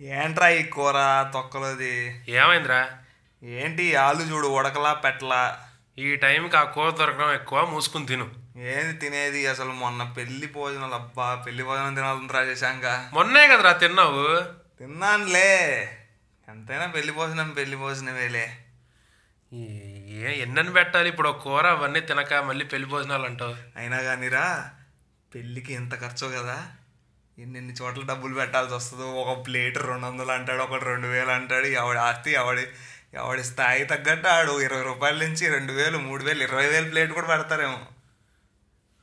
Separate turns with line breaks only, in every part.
ఏంట్రా ఈ కూర తొక్కలోది?
ఏమైందిరా?
ఏంటి ఆలు చూడు ఉడకలా పెట్టలా?
ఈ టైంకి ఆ కూర దొరకడం ఎక్కువ మూసుకుని తిను.
ఏంది తినేది? అసలు మొన్న పెళ్ళి భోజనాలు అబ్బా పెళ్ళి భోజనం తినాలంటరా చేశాంక
మొన్నే కదరా తిన్నావు?
తిన్నానులే. ఎంతైనా పెళ్ళి భోజనం పెళ్ళి భోజనమేలే.
ఏ ఎన్నని పెట్టాలి? ఇప్పుడు ఒక కూర అవన్నీ తినక మళ్ళీ పెళ్ళి భోజనాలు అంటావు.
అయినా కానీరా పెళ్ళికి ఎంత ఖర్చు కదా? ఎన్ని చోట్ల డబ్బులు పెట్టాల్సి వస్తుందో. ఒక ప్లేట్ రెండు వందలు అంటాడు ఒకటి రెండు వేలు అంటాడు. ఎవడి ఆస్తి ఎవడి ఎవడి స్థాయి తగ్గట్టు ఆడు. ఇరవై రూపాయల నుంచి రెండు వేలు మూడు వేలు ఇరవై వేలు ప్లేట్ కూడా పెడతారేమో.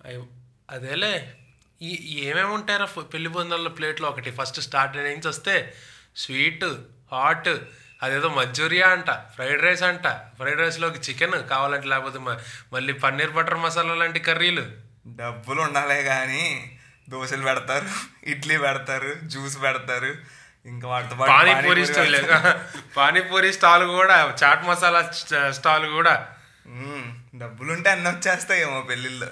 అయ్యో, అదేలే. ఈ ఏమేమి ఉంటారా పెళ్ళి భోజనాల ప్లేట్లో ఒకటి. ఫస్ట్ స్టార్ట్ నుంచి వస్తే స్వీట్ హాట్ అదేదో మంచూరియా అంట ఫ్రైడ్ రైస్ అంట. ఫ్రైడ్ రైస్లోకి చికెన్ కావాలంటే లేకపోతే మళ్ళీ పన్నీర్ బటర్ మసాలా లాంటి కర్రీలు.
డబ్బులు ఉండాలే కానీ దోశలు పెడతారు ఇడ్లీ పెడతారు జ్యూస్ పెడతారు ఇంకా వాటితో పాటు
పానీపూరి స్టాల్. పానీపూరి స్టాల్ కూడా చాట్ మసాలా స్ట- స్టాల్ కూడా.
డబ్బులుంటే అన్నీ వచ్చేస్తాయేమో పెళ్ళిళ్ళు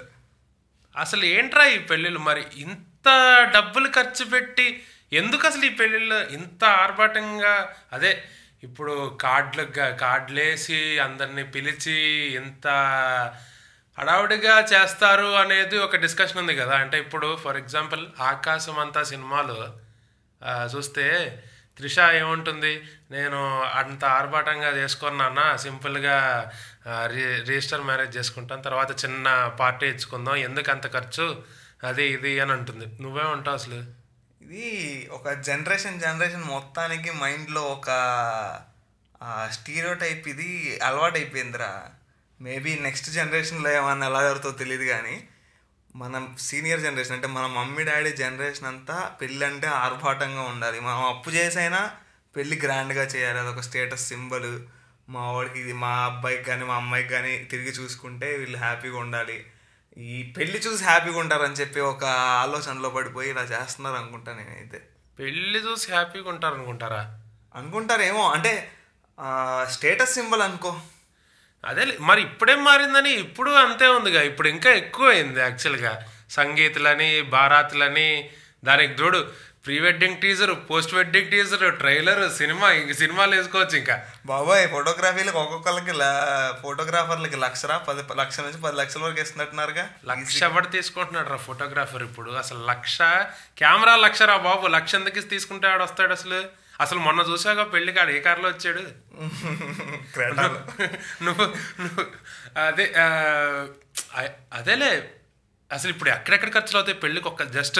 అసలు ఏంట్రా ఈ పెళ్ళిళ్ళు? మరి ఇంత డబ్బులు ఖర్చు పెట్టి ఎందుకు అసలు ఈ పెళ్ళిళ్ళు? ఇంత ఆర్భాటంగా? అదే ఇప్పుడు కార్డులు కార్డులేసి అందరినీ పిలిచి ఇంత హడావుడిగా చేస్తారు అనేది ఒక డిస్కషన్ ఉంది కదా. అంటే ఇప్పుడు ఫర్ ఎగ్జాంపుల్ ఆకాశం అంతా సినిమాలో చూస్తే త్రిష ఏముంటుంది? నేను అంత ఆర్భాటంగా చేసుకున్నానా సింపుల్గా రి రిజిస్టర్ మ్యారేజ్ చేసుకుంటాను తర్వాత చిన్న పార్టీ ఇచ్చుకుందాం ఎందుకు అంత ఖర్చు? అది ఇది అని అంటుంది. నువ్వేమంటావు అసలు.
ఇది ఒక జనరేషన్ జనరేషన్ మొత్తానికి మైండ్లో ఒక స్టీరియో టైప్ ఇది అలవాటు అయిపోయిందిరా మేబీ నెక్స్ట్ జనరేషన్లో ఏమన్నా ఎలా జరుగుతుందో తెలియదు కానీ మనం సీనియర్ జనరేషన్ అంటే మన మమ్మీ డాడీ జనరేషన్ అంతా పెళ్ళి అంటే ఆర్భాటంగా ఉండాలి. మనం అప్పు చేసైనా పెళ్ళి గ్రాండ్గా చేయాలి. అదొక స్టేటస్ సింబల్. మా వాడికి ఇది మా అబ్బాయికి కానీ మా అమ్మాయికి కానీ తిరిగి చూసుకుంటే వీళ్ళు హ్యాపీగా ఉండాలి. ఈ పెళ్ళి చూసి హ్యాపీగా ఉంటారని చెప్పి ఒక ఆలోచనలో పడిపోయి ఇలా చేస్తున్నారు అనుకుంటా నేనైతే.
పెళ్ళి చూసి హ్యాపీగా ఉంటారు అనుకుంటారా
అనుకుంటారేమో. అంటే స్టేటస్ సింబల్ అనుకో.
అదే మరి ఇప్పుడేం మారిందని ఇప్పుడు అంతే ఉందిగా. ఇప్పుడు ఇంకా ఎక్కువ అయింది యాక్చువల్గా సంగీతులని బారాతులని దానికి తోడు pre wedding teaser post wedding teaser trailer cinema ఇంక సినిమాలు వేసుకోవచ్చు ఇంకా.
బాబాయ్ ఫోటోగ్రఫీలకు ఒక్కొక్కరికి ఫోటోగ్రాఫర్లకి లక్షరా పది లక్ష నుంచి పది లక్షల వరకు ఇస్తున్నట్టున్నారుగా
లక్ష ఎవడు తీసుకుంటున్నాడు రా ఫోటోగ్రాఫర్ ఇప్పుడు? అసలు లక్ష కెమెరా లక్ష రా బాబు? లక్ష ఎందుకు తీసుకుంటే ఆడు వస్తాడు అసలు? అసలు మొన్న చూసాక పెళ్ళికి ఆడు ఏ కార్లో వచ్చాడు. నువ్వు నువ్వు అదే అదేలే. అసలు ఇప్పుడు ఎక్కడెక్కడ ఖర్చులు అవుతాయి? పెళ్ళికి ఒక జస్ట్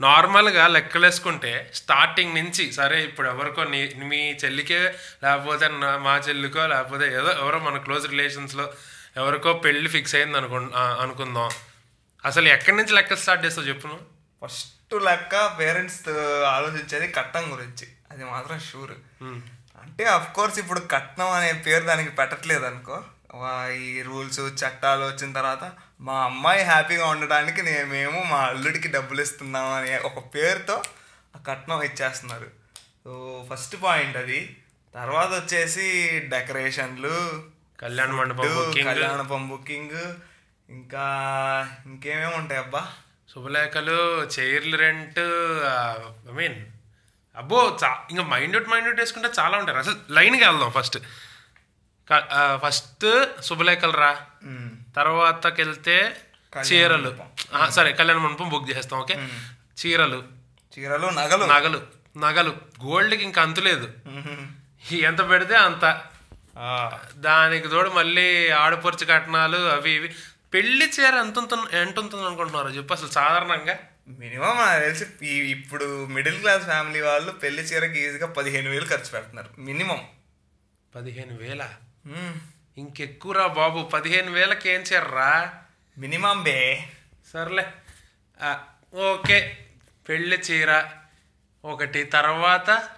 నార్మల్గా లెక్కలేసుకుంటే స్టార్టింగ్ నుంచి సరే ఇప్పుడు ఎవరికో నీ మీ చెల్లికే లేకపోతే నా- మా చెల్లికో లేకపోతే ఏదో ఎవరో మన క్లోజ్ రిలేషన్స్లో ఎవరికో పెళ్ళి ఫిక్స్ అయింది అనుకు అనుకుందాం. అసలు ఎక్కడి నుంచి లెక్క స్టార్ట్ చేస్తావు చెప్పు
ఫస్ట్ లెక్క పేరెంట్స్ ఆలోచించేది కట్నం గురించి. అది మాత్రం షూర్. అంటే అఫ్ కోర్స్ ఇప్పుడు కట్నం అనే పేరు దానికి పెట్టట్లేదు అనుకో. ఈ రూల్స్ చట్టాలు వచ్చిన తర్వాత మా అమ్మాయి హ్యాపీగా ఉండడానికి నే- మేము మా అల్లుడికి డబ్బులు ఇస్తున్నాం అనే ఒక పేరుతో ఆ కట్నం ఇచ్చేస్తున్నారు. సో ఫస్ట్ పాయింట్ అది. తర్వాత వచ్చేసి డెకరేషన్లు
కళ్యాణ మండపం
కళ్యాణపం బుకింగ్. ఇంకా ఇంకేమేమి ఉంటాయి అబ్బా?
శుభలేఖలు చైర్లు రెంట్ ఐ మీన్ అబ్బో చా ఇంకా మైండ్ మైండ్ వేసుకుంటే చాలా ఉంటారు అసలు లైన్కి వెళ్దాం ఫస్ట్. ఫస్ట్ శుభలేఖలు రా
మ్మ్.
తర్వాతకి వెళ్తే చీరలు. సరే కళ్యాణ మండపం బుక్ చేస్తాం ఓకే? చీరలు.
చీరలు నగలు.
నగలు. నగలు. గోల్డ్కి ఇంకా అంతు లేదు.
మ్మ్.
ఎంత పెడితే అంత. దానికి తోడు మళ్ళీ ఆడపడుచు కట్నాలు అవి ఇవి. పెళ్ళి చీర ఎంత ఎంత ఉంటుంది అనుకుంటున్నారు? చెప్పు అసలు సాధారణంగా.
మినిమం నాకు తెలిసి ఇప్పుడు మిడిల్ క్లాస్ ఫ్యామిలీ వాళ్ళు పెళ్ళి చీరకి ఈజీగా పదిహేను వేలు ఖర్చు పెడుతున్నారు. మినిమం.
పదిహేను వేల. ఇంకెక్కువరా బాబు పదిహేను వేలకి ఏం చేయర్రా
మినిమం బే.
సర్లే. ఓకే. పెళ్ళి చీర ఒకటి తర్వాత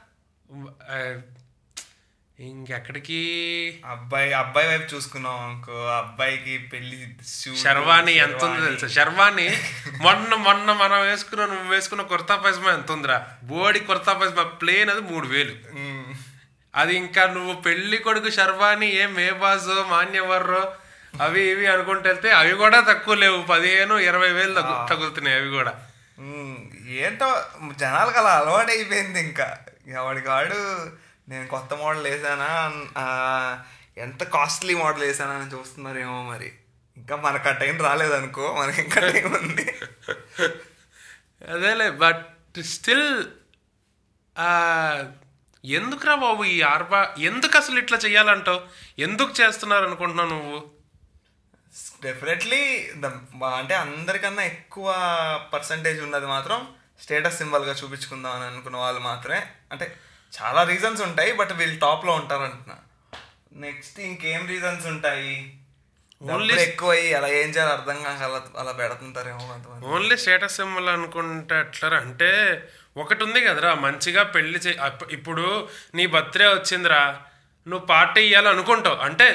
ఇంకెక్కడికి?
అబ్బాయి అబ్బాయి వైపు చూసుకున్నాం అనుకో అబ్బాయికి పెళ్ళి
శర్వాణి ఎంత ఉందో. తెలుసా? శర్వాణి మొన్న మొన్న మనం వేసుకున్న నువ్వు వేసుకున్న కుర్తా పైజమా ఎంత ఉందిరా? బోడి కుర్తా పైజమా ప్లేన్ అది మూడు వేలు.
మ్మ్.
అది ఇంకా నువ్వు పెళ్ళి కొడుకు శర్వాణి ఏ మేబాజో మాన్యవర్రో అవి ఇవి అనుకుంటే వెళ్తే అవి కూడా తక్కువ లేవు. పదిహేను ఇరవై వేలు తగ్గు తగులుతున్నాయి అవి కూడా.
ఏంటో జనాలకు అలా అలవాటు అయిపోయింది ఇంకా. ఇక వాడికి వాడు నేను కొత్త మోడల్ వేసానా ఎంత కాస్ట్లీ మోడల్ వేసానా అని చూస్తున్నారేమో మరి. ఇంకా మనకు ఆ టైం రాలేదనుకో మనకి ఇంకా టైం ఉంది.
అదేలే బట్ స్టిల్ ఎందుకురా బాబు ఈ ఆర్బా ఎందుకు అసలు ఇట్లా చెయ్యాలంటావు? ఎందుకు చేస్తున్నారు అనుకుంటున్నావు నువ్వు
డెఫినెట్లీ అంటే అందరికన్నా ఎక్కువ పర్సంటేజ్ ఉన్నది మాత్రం స్టేటస్ సింబల్గా చూపించుకుందాం అని అనుకున్న వాళ్ళు మాత్రమే. అంటే చాలా రీజన్స్ ఉంటాయి బట్ వీళ్ళు టాప్లో ఉంటారు అంటున్నా నెక్స్ట్ ఇంకేం రీజన్స్ ఉంటాయి? డబ్బులు ఎక్కువయ్యి అలా ఏం చేయాలి అర్థం కాక అలా అలా పెడుతుంటారేమో
ఓన్లీ స్టేటస్ సింబల్ అనుకుంటే అంటే ఒకటి ఉంది కదరా మంచిగా పెళ్ళి చే ఇప్పుడు నీ బర్త్డే వచ్చిందిరా నువ్వు పార్టీ ఇవ్వాలి అనుకుంటావు అంటే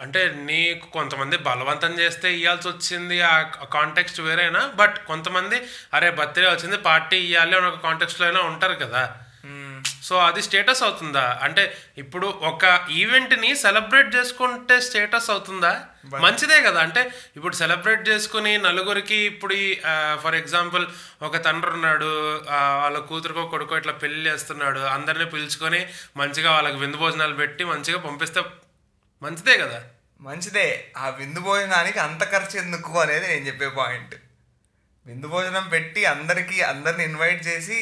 అంటే నీకు కొంతమంది బలవంతం చేస్తే ఇవ్వాల్సి వచ్చింది ఆ కాంటెక్స్ట్ వేరేనా బట్ కొంతమంది అరే బర్త్డే వచ్చింది పార్టీ ఇవ్వాలి అని ఒక కాంటెక్స్ట్లో అయినా ఉంటారు కదా. సో అది స్టేటస్ అవుతుందా? అంటే ఇప్పుడు ఒక ఈవెంట్ని సెలబ్రేట్ చేసుకుంటే స్టేటస్ అవుతుందా? మంచిదే కదా. అంటే ఇప్పుడు సెలబ్రేట్ చేసుకుని నలుగురికి ఇప్పుడు ఫర్ ఎగ్జాంపుల్ ఒక తండ్రి ఉన్నాడు వాళ్ళ కూతురుకో కొడుకో ఇట్లా పెళ్ళి చేస్తున్నాడు అందరిని పిలుచుకొని మంచిగా వాళ్ళకి విందు భోజనాలు పెట్టి మంచిగా పంపిస్తే మంచిదే కదా.
మంచిదే. ఆ విందు భోజనానికి అంత ఖర్చు ఎందుకు అనేది నేను చెప్పే పాయింట్ విందు భోజనం పెట్టి అందరికీ అందరిని ఇన్వైట్ చేసి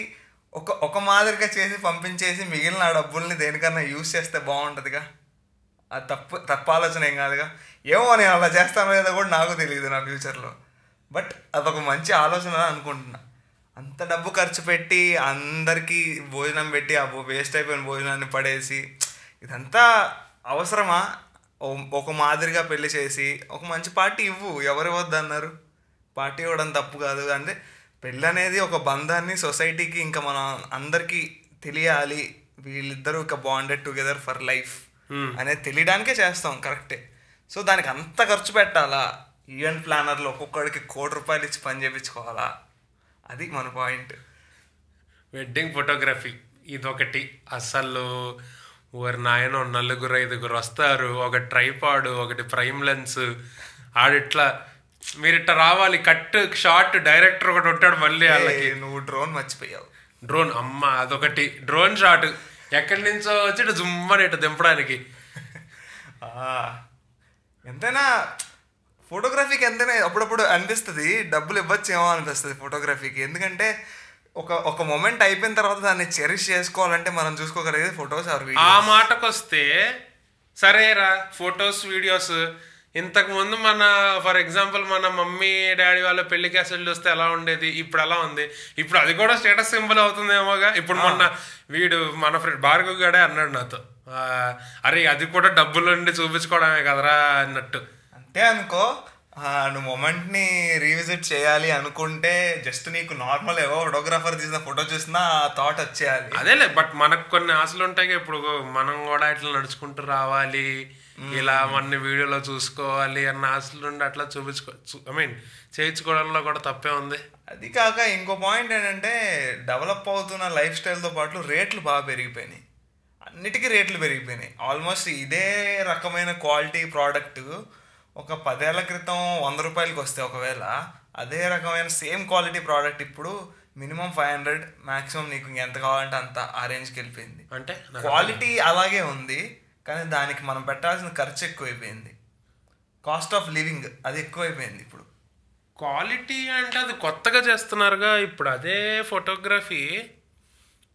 ఒక ఒక మాదిరిగా చేసి పంపించేసి మిగిలిన ఆ డబ్బుల్ని దేనికన్నా యూస్ చేస్తే బాగుంటుందిగా? అది తప్పు తప్పు ఆలోచన ఏం కాదుగా? ఏమో నేను అలా చేస్తానో లేదో కూడా నాకు తెలియదు నా ఫ్యూచర్లో. బట్ అదొక మంచి ఆలోచన అని అనుకుంటున్నా. అంత డబ్బు ఖర్చు పెట్టి అందరికీ భోజనం పెట్టి ఆ వేస్ట్ అయిపోయిన భోజనాన్ని పడేసి ఇదంతా అవసరమా? ఒక మాదిరిగా పెళ్ళి చేసి ఒక మంచి పార్టీ ఇవ్వు ఎవరు వద్దన్నారు పార్టీ ఇవ్వడం తప్పు కాదు. అంటే పెళ్ళి అనేది ఒక బంధాన్ని సొసైటీకి ఇంకా మనం అందరికీ తెలియాలి. వీళ్ళిద్దరూ ఇక బాండెడ్ టుగెదర్ ఫర్ లైఫ్ అనేది తెలియడానికే చేస్తాం కరెక్టే. సో దానికి అంత ఖర్చు పెట్టాలా? ఈవెంట్ ప్లానర్లు ఒక్కొక్కడికి కోటి రూపాయలు ఇచ్చి పని చేయించుకోవాలా అది మన పాయింట్.
వెడ్డింగ్ ఫోటోగ్రఫీ ఇదొకటి. అసలు ఓరి నాయన నలుగురు ఐదుగురు వస్తారు. ఒక ట్రైపాడ్ ఒకటి ప్రైమ్ లెన్స్. ఆడిట్లా మీరు ఇట్లా రావాలి కట్ షార్ట్ డైరెక్టర్ ఒకటి ఉంటాడు మళ్ళీ వాళ్ళకి.
నువ్వు డ్రోన్ మర్చిపోయావు.
డ్రోన్ అమ్మ అదొకటి. Drone shot. ఎక్కడి నుంచో వచ్చి ఇటు జుమ్మని ఇటు దింపడానికి.
ఎంతైనా ఫోటోగ్రఫీకి ఎంతైనా అప్పుడప్పుడు అనిపిస్తుంది డబ్బులు ఇవ్వచ్చేమో అనిపిస్తుంది ఫోటోగ్రఫీకి. ఎందుకంటే ఒక ఒక మొమెంట్ అయిపోయిన తర్వాత దాన్ని చెరిష్ చేసుకోవాలంటే మనం చూసుకోగలిగేది ఫొటోస్
ఆ మాటకొస్తే సరేరా ఫొటోస్ వీడియోస్ ఇంతకు ముందు మన ఫర్ ఎగ్జాంపుల్ మన మమ్మీ డాడీ వాళ్ళ పెళ్ళి క్యాసెట్లు చూస్తే ఎలా ఉండేది ఇప్పుడు ఎలా ఉంది. ఇప్పుడు అది కూడా స్టేటస్ సింబల్ అవుతుందేమోగా? ఇప్పుడు మొన్న వీడు మన ఫ్రెండ్ భార్గవ్ గడే అన్నాడు నాతో. అరే అది కూడా డబ్బులు ఉండి చూపించుకోవడమే కదరా అన్నట్టు.
అంతే అనుకో నువ్వు మొమెంట్ని రీవిజిట్ చేయాలి అనుకుంటే జస్ట్ నీకు నార్మల్ ఏవో ఫోటోగ్రాఫర్ తీసిన ఫోటో చూసినా ఆ థాట్ వచ్చేయాలి.
అదేలే బట్ మనకు కొన్ని ఆశలు ఉంటాయి ఇప్పుడు మనం కూడా ఇట్లా నడుచుకుంటూ రావాలి ఇలా మన వీడియోలో చూసుకోవాలి అన్న ఆశలు ఉండి అట్లా చూపించుకో ఐ మీన్ చేయించుకోవడంలో కూడా తప్పే ఉంది.
అది కాక ఇంకో పాయింట్ ఏంటంటే డెవలప్ అవుతున్న లైఫ్ స్టైల్తో పాటు రేట్లు బాగా పెరిగిపోయినాయి. అన్నిటికీ రేట్లు పెరిగిపోయినాయి. ఆల్మోస్ట్ ఇదే రకమైన క్వాలిటీ ప్రోడక్ట్ ఒక పదేళ్ళ క్రితం వంద రూపాయలకి వస్తే ఒకవేళ అదే రకమైన సేమ్ క్వాలిటీ ప్రోడక్ట్ ఇప్పుడు మినిమం ఫైవ్ హండ్రెడ్ మాక్సిమం నీకు ఎంత కావాలంటే అంత ఆ రేంజ్కి వెళ్ళిపోయింది.
అంటే
క్వాలిటీ అలాగే ఉంది కానీ దానికి మనం పెట్టాల్సిన ఖర్చు ఎక్కువైపోయింది. కాస్ట్ ఆఫ్ లివింగ్ అది ఎక్కువైపోయింది ఇప్పుడు.
క్వాలిటీ అంటే అది కొత్తగా చేస్తున్నారుగా ఇప్పుడు అదే ఫోటోగ్రఫీ.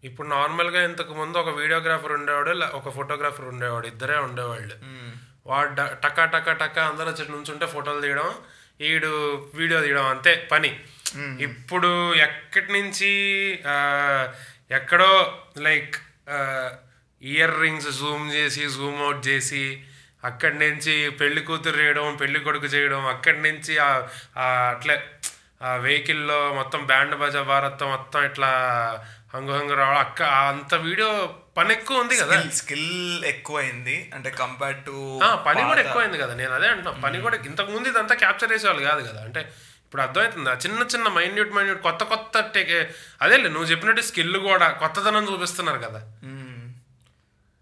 ఇప్పుడు నార్మల్గా ఇంతకు ముందు ఒక వీడియోగ్రాఫర్ ఉండేవాడు ఒక ఫోటోగ్రాఫర్ ఉండేవాడు ఇద్దరే ఉండేవాళ్ళు. వాడు టకా టకా టకా అందరూ వచ్చి నుంచుంటే ఫోటోలు తీయడం ఈడు వీడియో తీయడం అంతే పని. ఇప్పుడు ఎక్కడి నుంచి ఎక్కడో లైక్ ఇయర్ రింగ్స్ జూమ్ చేసి జూమ్ అవుట్ చేసి అక్కడి నుంచి పెళ్ళి కూతురు చేయడం పెళ్ళి కొడుకు చేయడం అక్కడి నుంచి అట్లే ఆ వెహికల్లో మొత్తం బ్యాండ్ బజా భారత్ మొత్తం ఇట్లా హంగు హంగు రావడం అక్క అంత వీడియో పని ఎక్కువ ఉంది కదా.
స్కిల్ ఎక్కువైంది. అంటే కంపేర్ టు
పని కూడా ఎక్కువైంది కదా. నేను అదే అంటున్నా. పని కూడా ఇంతకు ముందు ఇదంతా క్యాప్చర్ చేసేవాళ్ళు కాదు కదా. అంటే ఇప్పుడు అర్థమవుతుంది చిన్న చిన్న మైన్యూట్ మైన్యూట్ కొత్త కొత్త టెక్ అదేలే నువ్వు చెప్పినట్టు స్కిల్ కూడా కొత్తదనం చూపిస్తున్నారు కదా.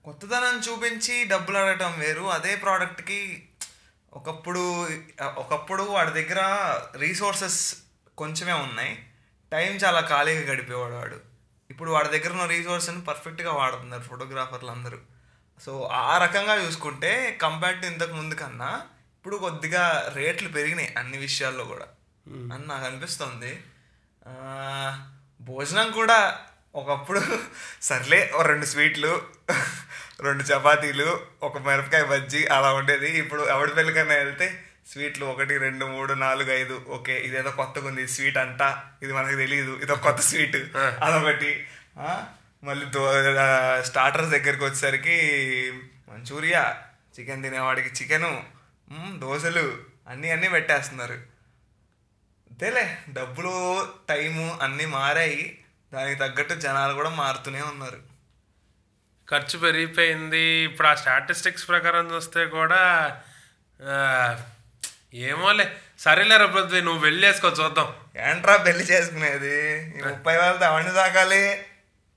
కొత్తదనం చూపించి డబ్బులు అడగటం వేరు. అదే ప్రోడక్ట్కి ఒకప్పుడు ఒకప్పుడు వాడి దగ్గర రీసోర్సెస్ కొంచెమే ఉన్నాయి. టైం చాలా ఖాళీగా గడిపేవాడు వాడు. ఇప్పుడు వాడి దగ్గర ఉన్న రీసోర్స్ని పర్ఫెక్ట్గా వాడుతున్నారు ఫోటోగ్రాఫర్లు అందరూ సో ఆ రకంగా చూసుకుంటే కంపేర్ టు ఇంతకు ముందు కన్నా ఇప్పుడు కొద్దిగా రేట్లు పెరిగినాయి అన్ని విషయాల్లో కూడా. అని నాకు అనిపిస్తుంది. భోజనం కూడా ఒకప్పుడు సర్లే రెండు స్వీట్లు రెండు చపాతీలు ఒక మిరపకాయ బజ్జీ అలా ఉండేది. ఇప్పుడు ఎవడి పెళ్ళికైనా వెళ్తే స్వీట్లు ఒకటి రెండు మూడు నాలుగు ఐదు. ఓకే ఇదేదో కొత్తగా ఉంది. స్వీట్ అంట. ఇది మనకు తెలియదు ఇదో కొత్త స్వీట్. అదొకటి. మళ్ళీ స్టార్టర్స్ దగ్గరికి వచ్చేసరికి మంచూరియా చికెన్ తినేవాడికి చికెను దోశలు అన్నీ అన్నీ పెట్టేస్తున్నారు. అంతేలే డబ్బులు టైము అన్నీ మారాయి. దానికి తగ్గట్టు జనాలు కూడా మారుతూనే ఉన్నారు.
ఖర్చు పెరిగిపోయింది. ఇప్పుడు ఆ స్టాటిస్టిక్స్ ప్రకారం చూస్తే కూడా ఏమోలే. సరేలే రేపు నువ్వు నువ్వు వెళ్ళేసుకో చూద్దాం.
ఏంట్రా పెళ్ళి చేసుకునేది? ముప్పై వేలతో అవన్నీ తాకాలి.